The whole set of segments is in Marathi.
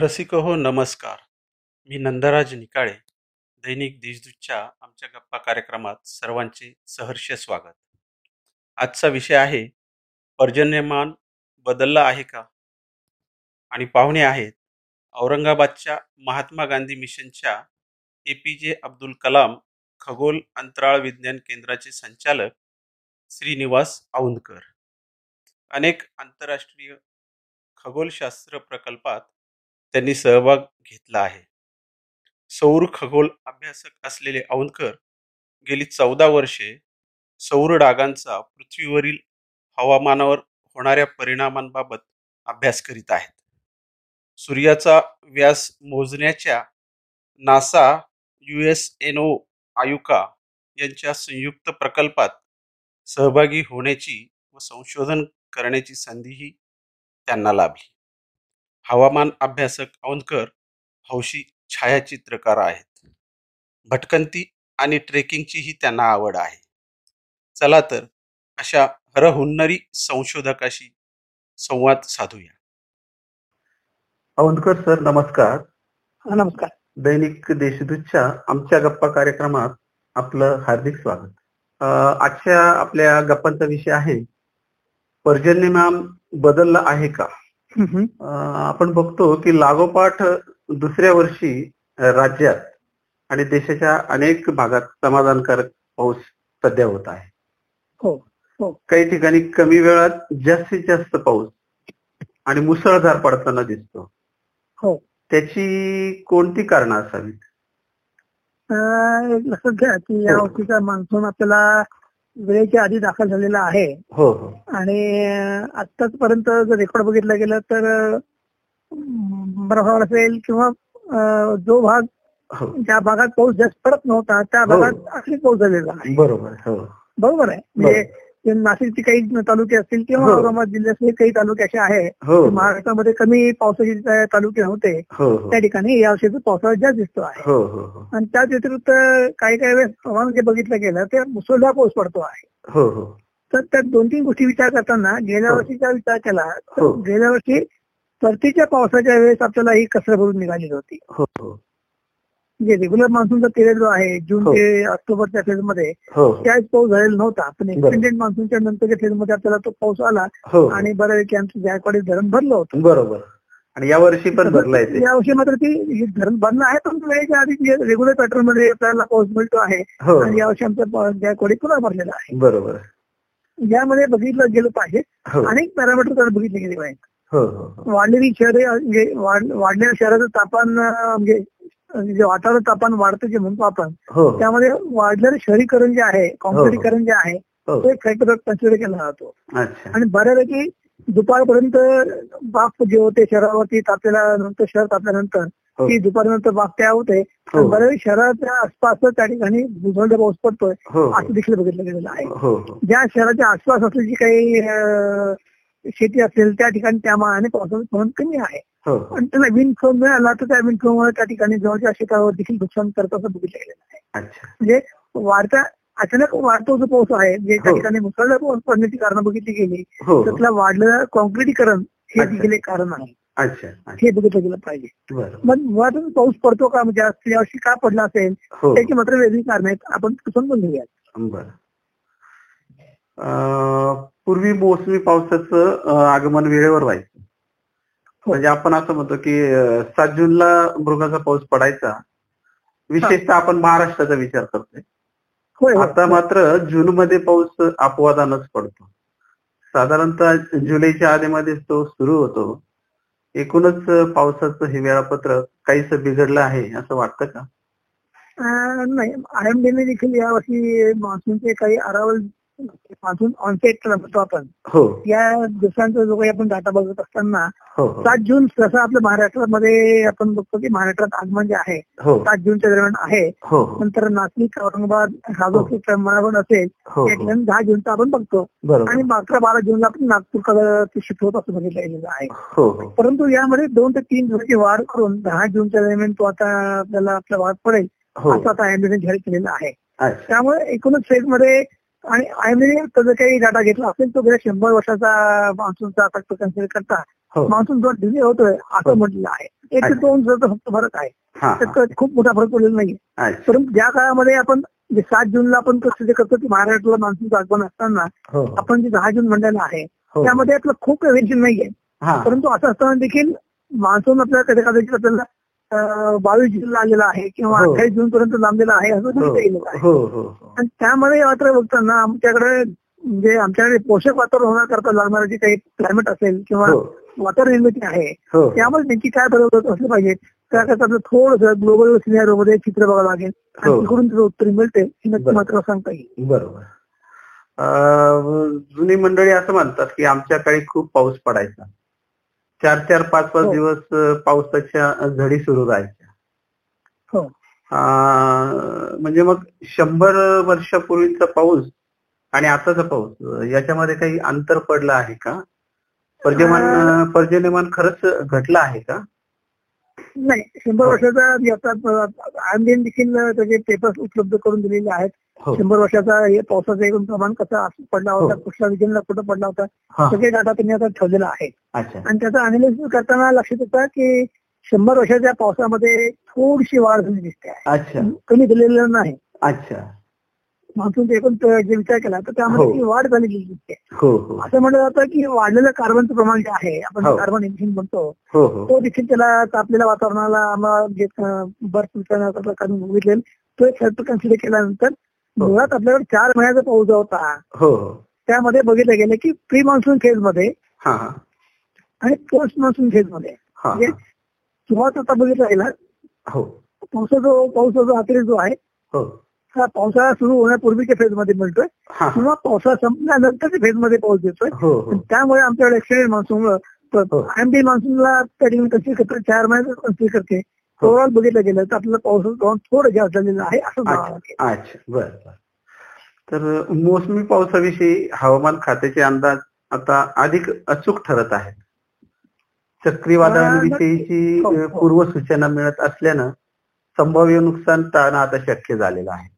रसिक हो नमस्कार. मी नंदराज निकाळे दैनिक देशदूतच्या आमच्या गप्पा कार्यक्रमात सर्वांचे सहर्ष स्वागत. आजचा विषय आहे पर्जन्यमान बदलला आहे का? आणि पाहुणे आहेत औरंगाबादच्या महात्मा गांधी मिशनच्या A P J Abdul Kalam खगोल अंतराळ विज्ञान केंद्राचे संचालक श्रीनिवास औंदकर अनेक आंतरराष्ट्रीय खगोलशास्त्र प्रकल्पात त्यांनी सहभाग घेतला आहे. सौर खगोल अभ्यासक असलेले औंधकर गेली चौदा वर्षे सौर डागांचा पृथ्वीवरील हवामानावर होणाऱ्या परिणामांबाबत अभ्यास करीत आहेत. सूर्याचा व्यास मोजण्याच्या NASA U S N O IUCAA यांच्या संयुक्त प्रकल्पात सहभागी होण्याची व संशोधन करण्याची संधीही त्यांना लाभली. हवामान अभ्यासक औंधकर हौशी छायाचित्रकार आहेत. भटकंती आणि ट्रेकिंगचीही त्यांना आवड आहे. चला तर अशा हरहुन्नरी संशोधकाशी संवाद साधूया. औंधकर सर नमस्कार. हा, नमस्कार. दैनिक देशदूतच्या आमच्या गप्पा कार्यक्रमात आपलं हार्दिक स्वागत. आजच्या आपल्या गप्पांचा विषय आहे पर्जन्यमान बदलला आहे का? आपण बघतो की लागोपाठ दुसऱ्या वर्षी राज्यात आणि देशाच्या अनेक भागात समाधानकारक पाऊस सध्या होत आहे. हो हो. काही ठिकाणी कमी वेळात जास्तीत जास्त पाऊस आणि मुसळधार पडताना दिसतो. हो. त्याची कोणती कारण असावीत? लक्षात घ्या की या हो. वर्षीचा मान्सून आपल्याला वेळेच्या आधी दाखल झालेला आहे. हो हो. आणि आतापर्यंत जर रेकॉर्ड बघितलं गेलं तर बर्फावर असेल किंवा जो भाग हो. ज्या भागात पाऊस जास्त पडत नव्हता त्या हो. भागात अखरी पाऊस झालेला आहे. बरोबर हो. बरोबर आहे. म्हणजे नाशिकचे काही तालुके असतील किंवा हो. औरंगाबाद जिल्ह्यातले काही तालुके असे आहे हो. महाराष्ट्रामध्ये कमी पावसाचे तालुके होते हो त्या ठिकाणी या वर्षीचा पावसाळा जास्त दिसतो आहे. आणि त्याच व्यतिरिक्त काही काही वेळेस हवामान जे बघितलं गेलं ते मुसळधार पाऊस पडतो आहे. तर त्या दोन तीन गोष्टी विचार करताना गेल्या. वर्षीचा विचार केला तर. गेल्या वर्षी परतीच्या पावसाच्या वेळेस आपल्याला ही कसर भरून निघालेली होती. म्हणजे रेग्युलर मान्सूनचा पिरियड जो आहे जून हो. ते ऑक्टोबरच्या फेजमध्ये हो. त्याच पाऊस झालेला नव्हता. पण बरं. एक्सटेंडेड मान्सूनच्या नंतरच्या फेजमध्ये आपल्याला तो पाऊस आला हो. आणि बऱ्यापैकी आमचं जायकवाडी धरण भरलं होतं. बरोबर. आणि या वर्षी पण भरलाय ते. या वर्षी मात्र ती हे धरण भरणं आहे पण वेळेच्या आधी रेग्युलर पॅटर्नमध्ये आपल्याला पाऊस मिळतो आहे. हो. आणि यावर्षी आमचं जायकवाडी पुन्हा भरलेला आहे. बरोबर. यामध्ये बघितलं गेलं पाहिजे. हो. अनेक पॅरामीटर त्याला बघितले गेले पाहिजे. हो हो हो. वाढलेली शहरे म्हणजे वाढ- वाढलेल्या शहराचं तापमान अं, म्हणजे जे वातावरण तापमान वाढतं जे म्हणतो आपण हो. त्यामध्ये वाढलेलं शहरीकरण जे आहे कॉन्क्रिटीकरण जे आहे हो. तो एक फॅक्टर कन्सिडर केला जातो. अच्छा. आणि बऱ्यापैकी दुपारपर्यंत बाफ जे होते शहरावरती तापलेल्या नंतर शहर तापल्यानंतर हो. की दुपारनंतर बाफ तयार होते. हो. बऱ्याच शहराच्या आसपास त्या ठिकाणी भूसंड पाऊस पडतोय हो. असं देखील बघितलं गेलेलं आहे. हो हो. ज्या शहराच्या आसपास असलेली काही अं, शेती असेल त्या ठिकाणी त्या मानाने पावसाचं प्रमाण कमी आहे. हो. पण त्याला विंड फ्लो मिळाला तर त्या विंड फ्लोमुळे त्या ठिकाणी जवळच्या शेतावर देखील नुकसान करत असं बघितलं गेलेलं आहे म्हणजे वाढता अचानक वाढतो जो पाऊस आहे जे त्या हो. ठिकाणी मुसळधार पाऊस पडण्याची कारण बघितली गेली हो तर त्याला वाढलेलं कॉन्क्रिटीकरण हे. देखील एक कारण आहे. हे बघितलं गेलं पाहिजे. मग मुळातच पाऊस पडतो का? म्हणजे यावर्षी का पडला असेल? त्याची मात्र वेगळी कारण आहेत. आपण समजून घेऊया बर. पूर्वी मोसमी पावसाचं आगमन वेळेवर व्हायचं. म्हणजे आपण असं म्हणतो की सात जूनला मृगाचा पाऊस पडायचा. विशेषतः आपण महाराष्ट्राचा विचार करतोय. आता मात्र जून मध्ये पाऊस अपवादानच पडतो. साधारणतः जुलैच्या आधीमध्ये तो सुरू होतो. एकूणच पावसाचं हे वेळापत्रक काहीस बिघडलं आहे असं वाटतं का? नाही. आयएमडीने देखील यावर्षी मान्सूनचे काही अरावल मान्सून ऑनसेट म्हणतो आपण. हो. या दिवसांचा जो काही आपण डाटा बघत असताना हो. सात जून जसं आपल्या महाराष्ट्रामध्ये आपण बघतो की महाराष्ट्रात आगमन जे आहे हो. सात जूनच्या दरम्यान आहे. नंतर नाशिक औरंगाबाद असेल हो त्या ठिकाणी दहा जूनचा आपण बघतो. आणि अकरा बारा जूनला आपण नागपूरकडे शिफ्ट होत असं बघितलं आहे. परंतु यामध्ये दोन ते तीन दिवसाची वाढ करून दहा जूनच्या दरम्यान तो आता आपल्याला आपला वाढ पडेल असं आता आयएमडीने जाहीर केलेलं आहे. त्यामुळे एकूणच मध्ये आणि आयएमडीने जर काही डाटा घेतला असेल तो गेल्या शंभर वर्षाचा मान्सूनचा फक्त कन्सिडर करता. हो. मान्सून जो डिले होतोय हो. असं म्हटलेलं आहे. एक ते. दोन फक्त फरक आहे. हा हा. त्यात खूप मोठा फरक पडलेला नाही परंतु ज्या काळामध्ये आपण जे सात जूनला आपण जे करतो की महाराष्ट्राला मान्सूनचं आगमन असताना हो. आपण जे दहा जून म्हणलेलं आहे हो. त्यामध्ये आपलं खूप व्हेरिएशन नाहीये. हा. परंतु असं असताना देखील मान्सून आपल्या कधी कदाचित आपल्याला बावीस जूनला आलेला आहे किंवा हो. अठ्ठावीस जून पर्यंत लांबलेला आहे असं आहे. हो हो. आणि त्यामध्ये मात्र बघताना आमच्याकडे म्हणजे आमच्याकडे पोषक वातावरण होण्याकरता लागणारे जे काही क्लायमेट असेल किंवा वॉटर निर्मिती आहे त्यामध्ये त्यांची काय बरोबर होत असलं पाहिजे? त्याकरता आपलं थोडंसं ग्लोबल सिनेरिओ मध्ये चित्र बघावं लागेल. आणि. तिकडून त्याचं उत्तर मिळते हे नक्की. मात्र सांगता येईल. बरोबर. जुनी मंडळी असं म्हणतात की आमच्या काळी खूप पाऊस पडायचा. चार चार पाच पाच हो. दिवस पावसाच्या झडी सुरू राहायच्या. हो. म्हणजे मग शंभर वर्षापूर्वीचा पाऊस आणि आताचा पाऊस याच्यामध्ये काही अंतर पडलं आहे का? पर्जन्यमान पर्जन्यमान खरंच घटलं आहे का? नाही शंभर हो. वर्षाचा आयएमडीएन देखील त्याचे पेपर्स उपलब्ध करून दिलेले आहेत. शंभर वर्षाचा हे पावसाचं एकूण प्रमाण कसं पडला होता हो. कुठल्या रिजनला कुठं पडला होता हा. सगळे डाटा त्यांनी आता ठेवलेला आहे. आणि त्याचा अनालिसिस करताना लक्षात येतं की शंभर वर्षाच्या पावसामध्ये थोडीशी वाढ झाली दिसते. कमी झालेलं नाही. अच्छा. मान्सून एकूण जे विचार केला तर त्यामध्ये हो. वाढ झालेली दिसते. हो हो. असं म्हटलं जातं की वाढलेलं कार्बनचं प्रमाण जे आहे आपण हो. कार्बन इमिशन म्हणतो हो हो. तो देखील त्याला तापलेल्या वातावरणाला बर्फ वितरणाचा काढून बघितलेलं तो एक कन्सिडर केल्यानंतर हो. मुळात आपल्याकडे चार महिन्याचा पाऊस जो होता. हो. हो त्यामध्ये बघितलं गेलं की प्री मान्सून फेजमध्ये हा हा. आणि पोस्ट मान्सून फेजमध्ये. हा म्हणजे सुरुवात आता बघितलं गेला. हो. पावसा जो पावसाचा जो अतिरेक जो आहे हो. हा पावसाळा सुरू होण्यापूर्वीच्या फेजमध्ये मिळतोय. हा किंवा पावसाळा संपल्यानंतरच्या फेजमध्ये पाऊस देतोय हो हो. त्यामुळे आमच्याकडे एक्सिडेंट मान्सून हो. आयएमडी मान्सूनला त्या ठिकाणी कन्सिडर करते. चार महिन्यात कन्सिडर करते. ओव्हरऑल बघितलं गेलं तर आपल्याला पावसाचं प्रमाण थोडं जास्त झालेलं आहे असं. अच्छा बर तर मोसमी पावसाविषयी हवामान खात्याचे अंदाज आता अधिक अचूक ठरत आहेत. चक्रीवादळांविषयीची हो, हो. पूर्वसूचना मिळत असल्यानं संभाव्य नुकसान टाळणं आता शक्य झालेलं आहे.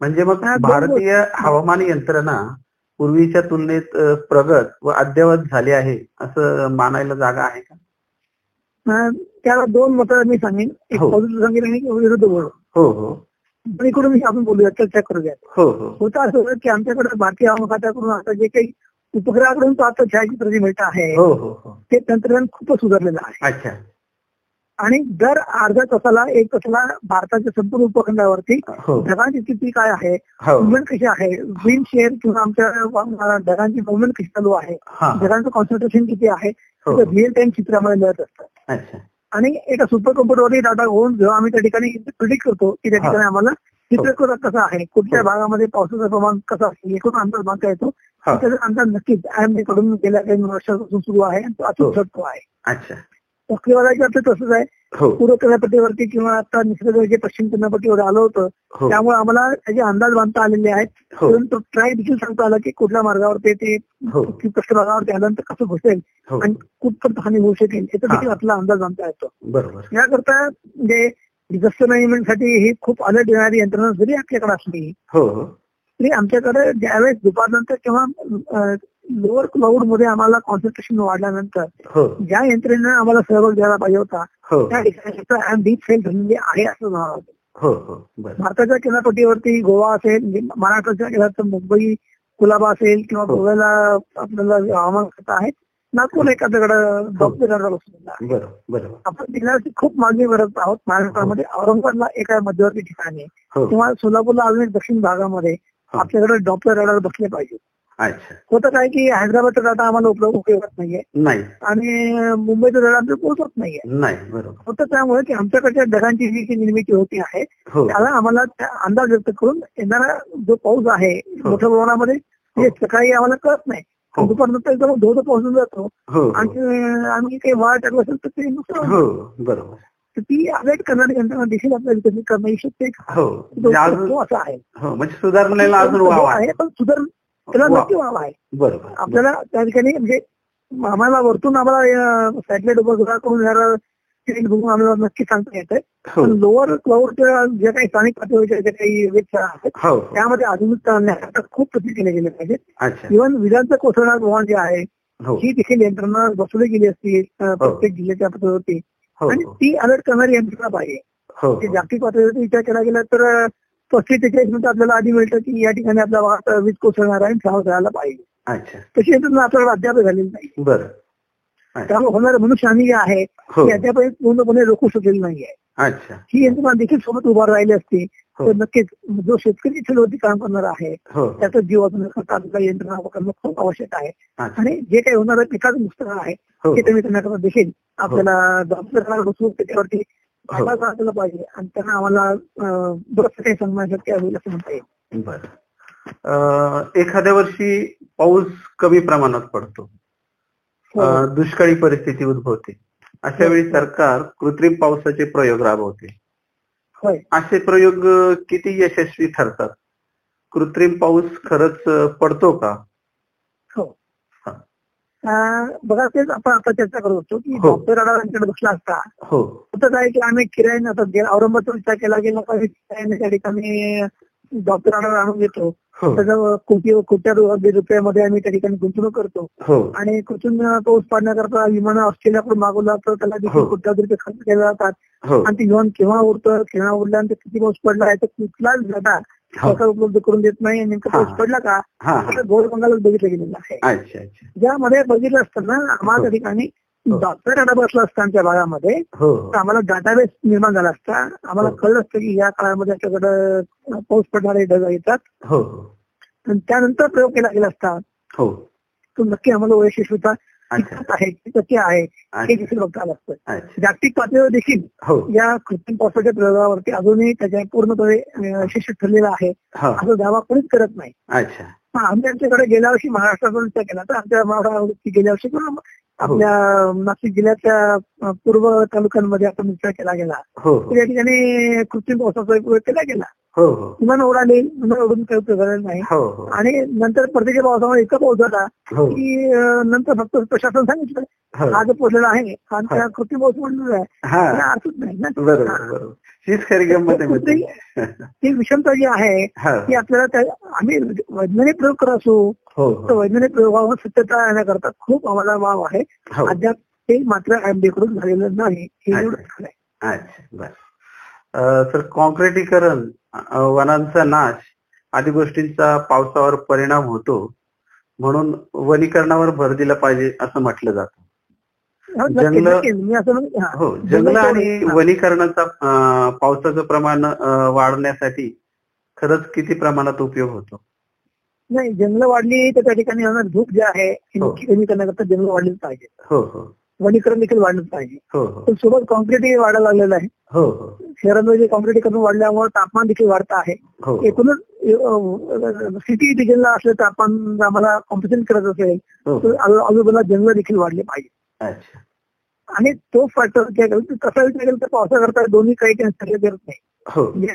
म्हणजे मग भारतीय हवामान यंत्रणा पूर्वीच्या तुलनेत प्रगत व अद्ययावत झाली आहे असं मानायला जागा आहे का? त्याला दोन मतं मी सांगेन. एक हो. पॉझिटिव्ह सांगेन आणि विरुद्ध बोलू हो हो. पण इकडून मी आपण बोलूया चर्चा करूया हो हो. होतं असं की आमच्याकडे भारतीय हवामान खात्याकडून आता जे काही उपग्रहाकडून आता छायाचित्र जे मिळतं आहे ते तंत्रज्ञान खूपच सुधारलेलं आहे. अच्छा. आणि दर अर्ध्या तासाला एक तासाला भारताच्या संपूर्ण उपखंडावरती ढगांची स्थिती काय आहे मुवमेंट कशी आहे विंड शेअर किंवा आमच्या ढगांची मुवमेंट कशी चालू आहे ढगांचं कॉन्सन्ट्रेशन किती आहे रिअल टाइम चित्रामध्ये मिळत आणि एका सुपर कम्प्युटरवरती डाटा घेऊन जेव्हा आम्ही त्या ठिकाणी प्रिडिक्ट करतो की त्या हा. ठिकाणी आम्हाला चित्रकरण कसं आहे कुठल्या हो. भागामध्ये पावसाचं प्रमाण कसं असेल एकूण अंदाज बांधता येतो हा त्याचा अंदाज नक्कीच आयएमडी कडून गेल्या काही वर्षापासून सुरू आहे आणि तो हो. अचूक ठरतो आहे चक्रीवादळाच्या बाबतीत तसंच आहे. हो. पूर्व किनारपट्टीवरती किंवा आता निसर्ग जे पश्चिम किनारपट्टीवर आलं होतं. हो. त्यामुळे आम्हाला त्याचे अंदाज बांधता आलेले आहेत. हो. परंतु ट्राय देखील सांगता आला की कुठल्या मार्गावरती ते की पृष्ठभागावरती आल्यानंतर कसं घुसेल आणि कुठपर्यंत हानी होऊ शकेल याचा. देखील आपला अंदाज बांधता येतो. याकरता म्हणजे डिझास्टर मॅनेजमेंटसाठी ही खूप अलर्ट देणारी यंत्रणा जरी आपल्याकडे असली तरी आमच्याकडे ज्यावेळेस दुपारनंतर किंवा लोअर क्लाउडमध्ये आम्हाला कॉन्सन्ट्रेशन वाढल्यानंतर हो. ज्या यंत्रणेनं आम्हाला सहभाग द्यायला पाहिजे होता हो. त्या ठिकाणी डीप फेल झालेली आहे असं. हो भारताच्या किनारपट्टीवरती गोवा असेल म्हणजे महाराष्ट्राच्या किनारचं मुंबई कुलाबा असेल किंवा. गोव्याला आपल्याला हवामान खातं आहे नागपूर एक आपल्याकडं डॉक्टर बसलेला आपण जिल्ह्याची खूप मागणी करत आहोत. महाराष्ट्रामध्ये औरंगाबादला एका मध्यवर्ती ठिकाणी किंवा सोलापूरला अजून एक दक्षिण भागामध्ये. आपल्याकडे डॉप्लर रडार बसले पाहिजे अच्छा. होतं काय की हैदराबादचा डाटा आम्हाला उपलब्ध उपयोगात नाहीये. नाही. आणि मुंबईचा डाटा आमच्या पोहोचत नाहीये. नाही बरोबर. होतं त्यामुळे की आमच्याकडच्या ढगांची जी निर्मिती होती आहे हो. त्याला आम्हाला त्या अंदाज व्यक्त करून येणारा जो पाऊस आहे हो. मोठ्या प्रमाणामध्ये हे. सकाळी आम्हाला कळत नाही. हो. दुपारनंतर एकदम धोध पाऊसून जातो. हो आणि आम्ही काही वाढ टाकलं असेल तर ते नुकसान हो. बरोबर. तर ती अलर्ट करणारी यंत्रणा देखील आपल्याला विकसित करणं ही शक्य आहे. हो म्हणजे अजून तो असा आहे. हो म्हणजे सुधारणेला अजून आहे. पण सुधार त्याला. नक्की वाव आहे. बरोबर आपल्याला त्या ठिकाणी म्हणजे आम्हाला वरतून आम्हाला सॅटेलाइट screen बघून आम्हाला नक्की सांगता येतंय. हो. पण लोअर क्लाउडच्या ज्या काही स्थानिक पातळीवरच्या ज्या काही वेबसाईट आहेत हो. त्यामध्ये आधुनिकता आणण्याकरता खूप प्रयत्न केले गेले पाहिजेत इव्हन विजांचं कोसळणार प्रमाण जे आहे हो. ही देखील यंत्रणा बसवली गेली असती प्रत्येक जिल्ह्याच्या पातळीवरती. आणि ती अलर्ट करणारी यंत्रणा पाहिजे. ते जागतिक पातळीवरती विचार केला गेला तर पस्तीस ते चाळीस मिनिटं आपल्याला आधी मिळतं की या ठिकाणी भागात वीज कोसळणार आहे आणि सावध राहायला पाहिजे. तशी यंत्रणा आपल्याला अद्याप झालेली नाही. बरं. त्यामुळे होणारं मनुष्यहानी जी आहे हो. ती अद्याप पूर्णपणे रोखू शकलेली नाहीये ही यंत्रणा देखील सोबत उभा राहिली असती हो. तर नक्कीच जो शेतकरी चळवळती काम करणार आहे हो. त्याचा जीव वाचवण्याकरता आपल्याला यंत्रणा करणं खूप आवश्यक आहे. आणि जे काही होणारं पिकाचं नुकसान आहे ते कमी करण्याकरता देखील आपल्याला त्याच्यावरती आवाज वाचला पाहिजे आणि त्यांना आम्हाला बरंच काही सन्मान शक्य होईल असं म्हणता येईल. एखाद्या वर्षी पाऊस कमी प्रमाणात पडतो. हो. दुष्काळी परिस्थिती उद्भवते. अशा वेळी सरकार कृत्रिम पावसाचे प्रयोग राबवते. असे प्रयोग किती यशस्वी ठरतात? कृत्रिम पाऊस खरंच पडतो का? हो हा. बघा तेच आपण आता चर्चा करत होतो की हो. डॉक्टर आडांकडे बसला असता. हो. होतं काय की आम्ही किरायाने औरंगाबादचा विचार केला गेला त्या ठिकाणी डॉक्टर आडावर आणून घेतो हो. त्याचं कोटी कोट्या रुपयामध्ये आम्ही त्या ठिकाणी गुंतवणूक करतो. हो. आणि कृत्रिम पाऊस पाडण्याकरता विमान ऑस्ट्रेलियाकडून मागवलं तर त्याला देखील हो. कोट्यावधी रुपये खर्च केले जातात. हो. आणि ते विमान केव्हा उडतं केव्हा उडल्यानंतर किती पाऊस पडला तर कुठलाच हो. सरकार उपलब्ध करून देत नाही नेमका हा. पाऊस पडला का हा हा. गोड बंगालच बघितलं गेलेलं आहे. ज्यामध्ये बघितलं असताना आम्हाला त्या ठिकाणी हो. डॉक्टर डाटा बसला असता आमच्या भागामध्ये. हो. हो तर आम्हाला डाटाबेस निर्माण झाला असता. आम्हाला हो. कळलं असतं की या काळामध्ये आपल्याकडं पाऊस पडणारे ढग येतात. हो हो. आणि त्यानंतर प्रयोग केला गेला असता. हो. तो नक्की आम्हाला आहे किती टक्के आहे हे देखील बघता अच्छा. जागतिक पातळीवर देखील हो. या कृत्रिम पावसाच्या प्रयोगावरती अजूनही त्याच्या पूर्णपणे यशस्वी ठरलेला आहे. हा. असा दावा कोणीच करत नाही. अच्छा. हा, आम्ही आमच्याकडे गेल्या वर्षी महाराष्ट्राचा विचार केला तर आमच्या महाराष्ट्रावरती गेल्या वर्षी किंवा आपल्या नाशिक जिल्ह्याच्या पूर्व तालुक्यांमध्ये आपण विचार केला गेला. हो तर या ठिकाणी कृत्रिम पावसाचा उपयोग केला गेला. हो हो. विमान उडाले विमान उडून काही उपयोग झालेला नाही. हो हो. आणि नंतर परतीच्या पावसामुळे इतका पाऊस झाला हो. की नंतर फक्त प्रशासन सांगितलं. हो. हा जो पडलेला आहे त्या कृत्रिम पाऊस पडलेला आहे. हा. अर्थच नाही ना. ती विषमता जी आहे ती आपल्याला आम्ही वैज्ञानिक प्रयोग करत असू तर वैज्ञानिक प्रयोगावर सत्यता येण्याकरता खूप आम्हाला वाव आहे. अद्याप ते मात्र आयएमडीकडून झालेलं नाही हे सर कॉन्क्रिटीकरण वनांचा नाश आदी गोष्टींचा पावसावर परिणाम होतो म्हणून वनीकरणावर भर दिला पाहिजे असं म्हटलं जातं जंगलं- हा. जंगल आणि हा. वनीकरणाचा अं, पावसाचं प्रमाण वाढण्यासाठी खरंच किती प्रमाणात उपयोग होतो नाही जंगलं वाढली तर त्या ठिकाणी धूप जे आहे हो. कमी करण्याकरता जंगल वाढलीच पाहिजे हो हो वनीकरण देखील वाढलंच पाहिजे पण सोबत कॉन्क्रीटही वाढायला लागलेलं आहे. हो हो. शहरांमध्ये कॉन्क्रीटीकरण वाढल्यामुळे तापमान देखील वाढत आहे. हो एकूणच सिटी डिव्हिजनला असले तापमान आम्हाला कॉम्पिटिशन करत असेल तर आजू- आजूबाजूला जंगल देखील वाढले पाहिजे. आणि तो फॅक्टर तसा विचार केला तर पावसाकरता दोन्ही काही काही करत नाही. म्हणजे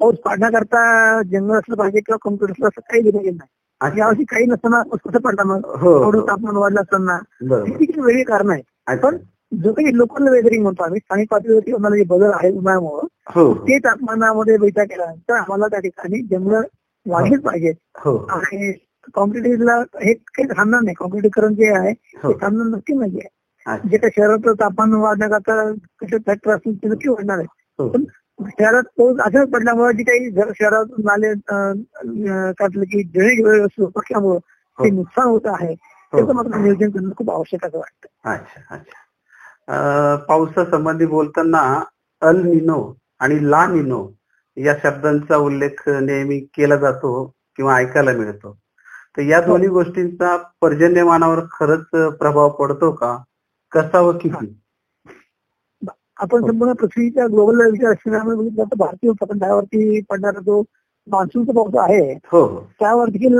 पाऊस पाडण्याकरता जंगल असलं पाहिजे किंवा कॉम्प्युटर असलं असं काही दिलं गेलं नाही यावर्षी काही नसताना कसं पडला मग? हो. तापमान वाढलं असताना. हे देखील वेगळी कारण आहे पण जो काही लोकल वेदरिंग म्हणतो आम्ही स्थानिक पातळीवरती जे बदल आहे उन्हाळ्यामुळं हो. ते तापमानामध्ये बैठा केल्यानंतर आम्हाला त्या ठिकाणी जंगल वाढलीच पाहिजेत. हो. आणि कॉम्पिटिटिव्हला हे काही थांबणार नाही. कॉम्पिटिकरण जे आहे हो. ते थांबणार नक्की नाहीये. अच्छा. जे काही शहराचं तापमान वाढण्याकरता कसे फॅक्टर असतील ते नक्की वाढणार आहे. पण शहरात पाऊस अचानक पडल्यामुळे जे काही जर शहरात नाले काढलं की ड्रेनेज व्यवस्थित पडल्यामुळं ते. नुकसान होत आहे. त्याचं मात्र नियोजन करणं खूप आवश्यक असं वाटतं. अच्छा अच्छा. पावसासंबंधी बोलताना अल निनो आणि ला निनो या शब्दांचा उल्लेख नेहमी केला जातो किंवा ऐकायला मिळतो. तर या दोन्ही गोष्टींचा पर्जन्यमानावर खरंच प्रभाव पडतो का? कसा व किती? आपण हो. संपूर्ण पृथ्वीच्या ग्लोबल लेवलच्या क्षेत्रामध्ये बघितलं तर भारतीय उपखंडावरती पडणारा जो मान्सूनचा पाऊस आहे हो हो त्यावर देखील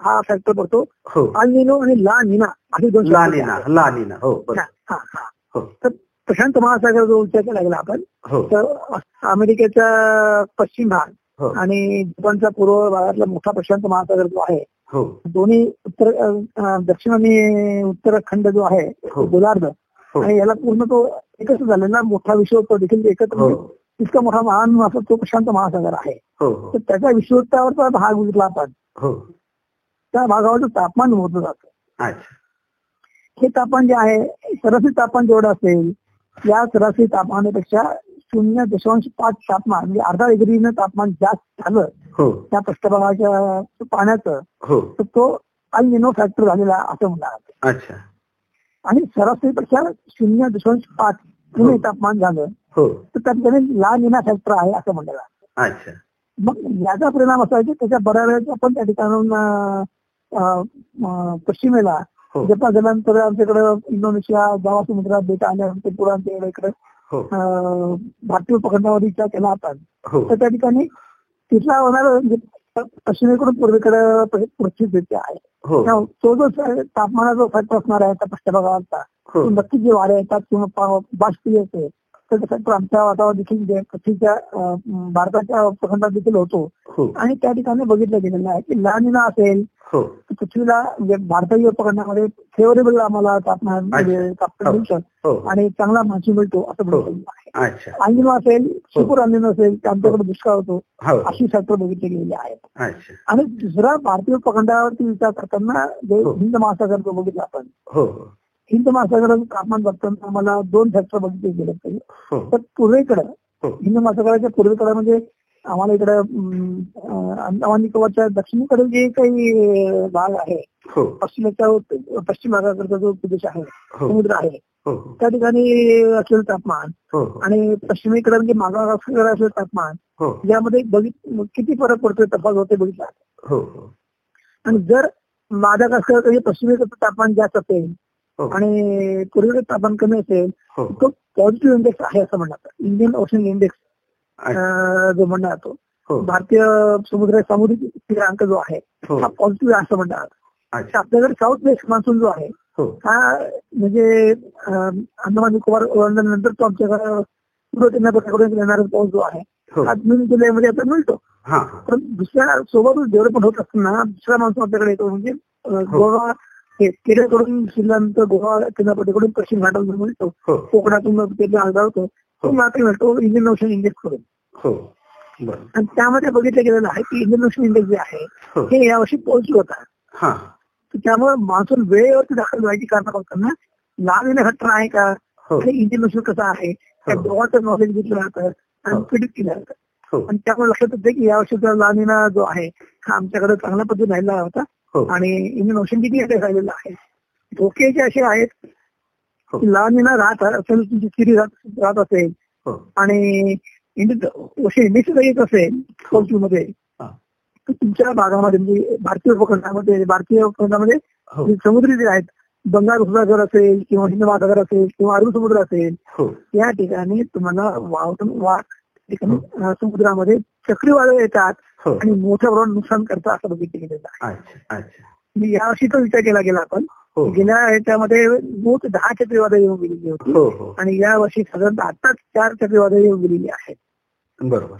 हा फॅक्टर पडतो हो अल निनो आणि ला निना असे दोन ला. निना ला निना हो. हा, हा, हा. हो तर प्रशांत महासागर जो विचार केला गेला आपण हो तर अमेरिकेचा पश्चिम भाग हो आणि जपानचा पूर्व भागातला मोठा प्रशांत महासागर जो आहे हो दोन्ही उत्तर दक्षिण आणि उत्तराखंड जो आहे हो. गोलार्ध हो. आणि याला पूर्ण तो एकच झालेला मोठा विश्व तो देखील एकत्र हो म्हणजे इतका मोठा महान असा तो प्रशांत महासागर आहे. हो. तर त्याच्या विश्वत्तावरचा भाग बघितला आपण. हो. त्या भागावरचं तापमान मोजलं जातं. हे तापमान जे आहे सरासरी तापमान जेवढं असेल या सरासरी तापमानापेक्षा शून्य दशांश पाच तापमान म्हणजे अर्धा डिग्रीनं तापमान जास्त झालं हो. त्या पृष्ठभागाच्या पाण्याचं तर तो अल्निनो फॅक्टर झालेला असं. अच्छा. आणि सरासरीपेक्षा शून्य दशांश पाच हो. तापमान झालं हो. तर त्या ठिकाणी ला निना फॅक्टर आहे असं अच्छा. मग याचा परिणाम असा आहे की त्याच्या बऱ्या वेळेस आपण त्या अं, पश्चिमेला हो. जपान झाल्यानंतर आमच्याकडे इंडोनेशिया जावा समुद्रात बेटा आल्यानंतर पुढे आमच्याकडे इकडे हो. भारतीय उपखंडावर विचार केला आपण हो. तर त्या ठिकाणी तिथला होणार म्हणजे पश्चिमेकडून पूर्वेकडे पश्चिम आहे. हो. तो जो तापमानाचा फॅक्टर असणार आहे त्या पृष्ठभागावरचा नक्कीच जे वारे येतात किंवा बाष्प येते फॅक्टर आमच्या वातावरण देखील भारताच्या उपखंडात देखील होतो. हो. आणि त्या ठिकाणी बघितलं गेलेलं आहे की लानिना असेल हो. पृथ्वीला भारतीय उपखंडामध्ये फेवरेबल आम्हाला तापमान म्हणजे तापमान हो. आणि चांगला मान्सून मिळतो असं. बघितलं आहे. असेल सुपूर अनिनो असेल तर आमच्याकडे दुष्काळ होतो अशी फॅक्टर बघितले गेलेले आहेत आणि दुसरा भारतीय उपखंडावरती विचार करताना जे. हिंद महासागर बघितला आपण. हिंद महासागराचं तापमान बघताना आम्हाला दोन फॅक्टर बघितले गेले पाहिजे हो. तर पूर्वेकडं हो. हिंद महासागराच्या पूर्वेकडे म्हणजे आम्हाला इकडे अंदमान निकोबारच्या दक्षिणेकडे जे काही भाग आहे हो. पश्चिमेच्या पश्चिम भागाकडचा जो प्रदेश आहे हो. समुद्र आहे हो. त्या ठिकाणी असलेलं तापमान हो. आणि पश्चिमेकडे म्हणजे मागावर असलेलं तापमान हो. यामध्ये बघित किती फरक पडतोय तफावत होते बघितला? हो. हो आणि जर मादागास्कर म्हणजे पश्चिमेकडचं तापमान जास्त असेल हो. आणि पूर्वेकडे तापमान कमी असेल हो. तो पॉझिटिव्ह इंडेक्स आहे असं म्हणतात. Indian Ocean index. जो म्हणला जातो हो. भारतीय समुद्र सामुद्रिक स्थिरांक जो आहे हो. हा पॉझिटिव्ह आहे असं म्हणतात. आपल्याकडे साऊथ वेस्ट मान्सून जो आहे हो. हा म्हणजे अंदमान निकोबार ओलांडल्यानंतर तो आमच्याकडे येणारा पाऊस जो आहे हो. हा जून जुलैमध्ये आता मिळतो. हा. पण दुसऱ्या सोबतच डेव्हलपमेंट होत असताना दुसरा मान्सून आपल्याकडे येतो म्हणजे हो. गोवा हे केरळकडून शिरल्यानंतर गोवा किनारपट्टीकडून पश्चिम घाटातून मिळतो हो. कोकणातून केरळ आढळतो तो. मात्र मिळतो इंडियन ओशन इंडेक्स करून हो. आणि त्यामध्ये बघितलं गेलेलं आहे की इंडियन ओशन इंडेक्स जे आहे हो. हे यावर्षी पोहोचलं होता. त्यामुळे मान्सून वेळेवरती दाखल व्हायची कारण बघताना लहान घटना आहे का? हो. आणि इंडियन ओशन कसं आहे? त्या. दोघांचं नॉलेज घेतलं जातं आणि. प्रिडिक्ट केलं जातं. आणि त्यामुळे लक्षात येते की या वर्षीचा लानिना जो आहे हा आमच्याकडे चांगल्या पद्धतीने राहिला होता. आणि इंडियन ओशन किती येते राहिलेला आहे? धोके जे असे आहेत हो. की लानिना राहत असेल तुमची राहत असेल हो. आणि जर येत असेल मध्ये हा. तुमच्या भागामध्ये म्हणजे भारतीय उपखंडामध्ये भारतीय उपखंडामध्ये हो. जे समुद्री जे आहेत बंगाल उपसागर असेल किंवा हिंद महासागर असेल किंवा अरबी समुद्र असेल हो. या ठिकाणी तुम्हाला वावटून वा ठिकाणी अं, समुद्रामध्ये चक्रीवादळ येतात हो. आणि मोठ्या प्रमाणात नुकसान करतात असं बघितलं गेलेलं आहे. अच्छा अच्छा. म्हणजे या वर्षीचा विचार केला गेला आपण. हो. गेल्या ह्याच्यामध्ये मोठ दहा चक्रीवादळ येऊन गेलेली होती. हो हो. आणि या वर्षी साधारणतः आताच चार चक्रीवादळ येऊन गेलेली आहेत. बरोबर.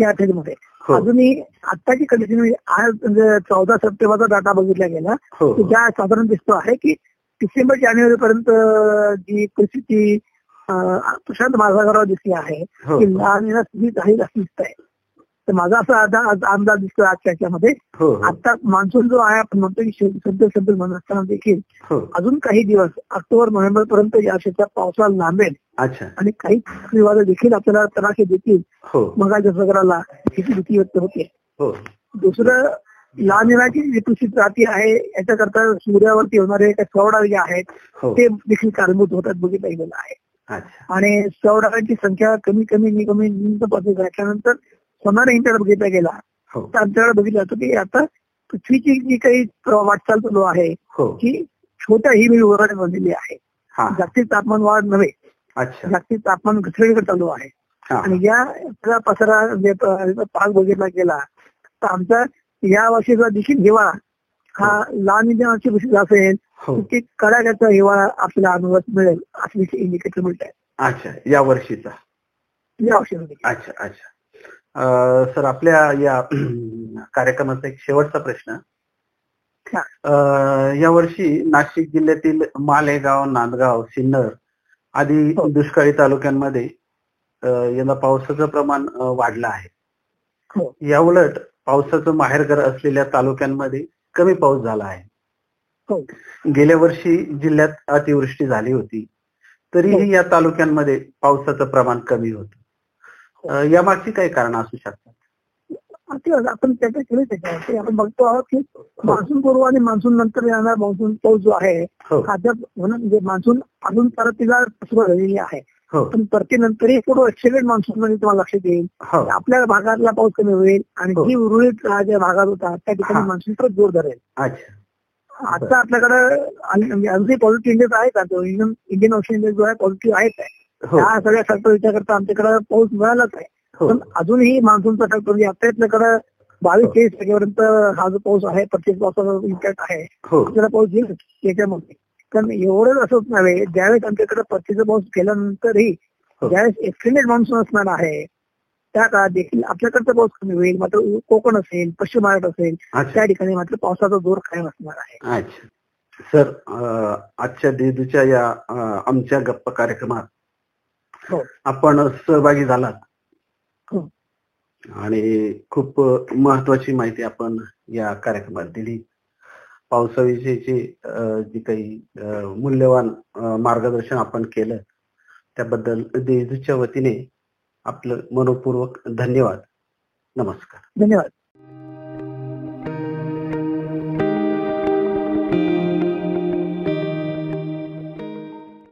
या आठवड्यामध्ये. हो. अजूनही आत्ताची कंडिशन म्हणजे आज म्हणजे चौदा सप्टेंबरचा डाटा बघितला गेला. हो की ज्या साधारण दिसतो आहे की डिसेंबर जानेवारी पर्यंत जी परिस्थिती प्रशांत महासागरावर दिसली आहे. की लहान असं दिसत आहे. तर माझा असा अंदा- अंदाज दिसतो आजच्या याच्यामध्ये हो हो. आता मान्सून जो आहे आपण म्हणतो की सध्या सध्या म्हणत असताना देखील हो. अजून काही दिवस ऑक्टोबर नोव्हेंबर पर्यंत या शेतात पावसाला लांबेल. अच्छा. आणि काही चक्रीवादळ देखील आपल्याला तडाखे देतील. हो. मगाच्या सागराला हिची भीती व्यक्त होते. दुसरं लहान निराची जी दूषित जाती आहे याच्याकरता सूर्यावरती होणारे काही सवडा जे आहेत ते देखील कारणीभूत होतात बघितलं गेलेलं आहे. आणि सवडाची संख्या कमी कमी नि- कमी निंत पद्धत घातल्यानंतर सोनार इंटर बघितला गेला. हो. तर आमच्याकडे बघितलं जातं की आता पृथ्वीची जी काही वाटचाल चालू आहे हो. की छोट्या हिमी वगैरे बनलेली आहे. हा. जागतिक तापमान वाढ नव्हे. जागतिक तापमान घसरणीकडे चालू आहे. हा. आणि या सगळा पसरा प- भाग बघितला गेला तर आमचा या वर्षीचा देखील हिवाळा हा लहान इंजिनाची गोष्ट असेल हो. की कडाक्याचा हिवाळा आपल्याला अनुभवास मिळेल असे इंडिकेटर मिळत आहे अच्छा या वर्षीचा. या वर्षीमध्ये अच्छा अच्छा. अं, सर आपल्या या कार्यक्रमाचा एक शेवटचा प्रश्न. हा. या वर्षी नाशिक जिल्ह्यातील मालेगाव नांदगाव सिन्नर आदी हो. दुष्काळी तालुक्यांमध्ये यंदा पावसाचं प्रमाण वाढलं आहे. हो. या उलट पावसाचं माहेरघर असलेल्या तालुक्यांमध्ये कमी पाऊस झाला आहे. हो गेल्या वर्षी जिल्ह्यात अतिवृष्टी झाली होती. तरीही या तालुक्यांमध्ये पावसाचं प्रमाण कमी होतं. अं, यामागची काही कारण असू शकतात? आपण केली त्याच्यावरती आपण बघतो आहोत की मान्सून पूर्व आणि मान्सून नंतर येणारा मान्सून पाऊस जो आहे हो. अद्याप म्हणून म्हणजे मान्सून अजून परतीला सुरुवात झालेली आहे. हो. पण परतीनंतरही पुढे एक्सिडेंट मान्सून मध्ये तुम्हाला लक्षात येईल हो. आपल्या भागातला पाऊस कमी होईल आणि हो. जी उर्वरित ज्या भागात होता त्या ठिकाणी हा. मान्सून परत जोर धरेल अच्छा. आता आपल्याकडे आणि- म्हणजे अगदी पॉझिटिव्ह इंडेक्स आहे का तो इंडियन इंडियन ओशन इंडेक्स जो आहे पॉझिटिव्ह आहेच आहे हो. त्या सगळ्या फॅक्टर विचार करता आमच्याकडे पाऊस मिळालाच आहे. हो. पण अजूनही मान्सूनचा फॅक्टर म्हणजे आता आपल्याकडे बावीस हो. तेवीस तारखेपर्यंत हा जो पाऊस आहे प्रत्येक पावसाचा इम्पॅक्ट आहे. आपल्याला पाऊस येईल त्याच्यामध्ये कारण एवढंच असंच नव्हे ज्यावेळेस आमच्याकडे परतीचा पाऊस गेल्यानंतरही हो. ज्यावेळेस एक्सटेंडेड मान्सून असणार आहे त्या काळात देखील आपल्याकडचा पाऊस कमी होईल मात्र कोकण असेल पश्चिम महाराष्ट्र असेल त्या ठिकाणी मात्र पावसाचा जोर कायम असणार आहे. अच्छा. सर आजच्या देदूच्या या आमच्या गप्पा कार्यक्रमात हो. आपण सहभागी झालात. हो. आणि खूप महत्वाची माहिती आपण या कार्यक्रमात दिली. पावसाविषयीची जी काही मूल्यवान मार्गदर्शन आपण केलं त्याबद्दल देदूच्या वतीने आपलं मनपूर्वक धन्यवाद. नमस्कार. धन्यवाद.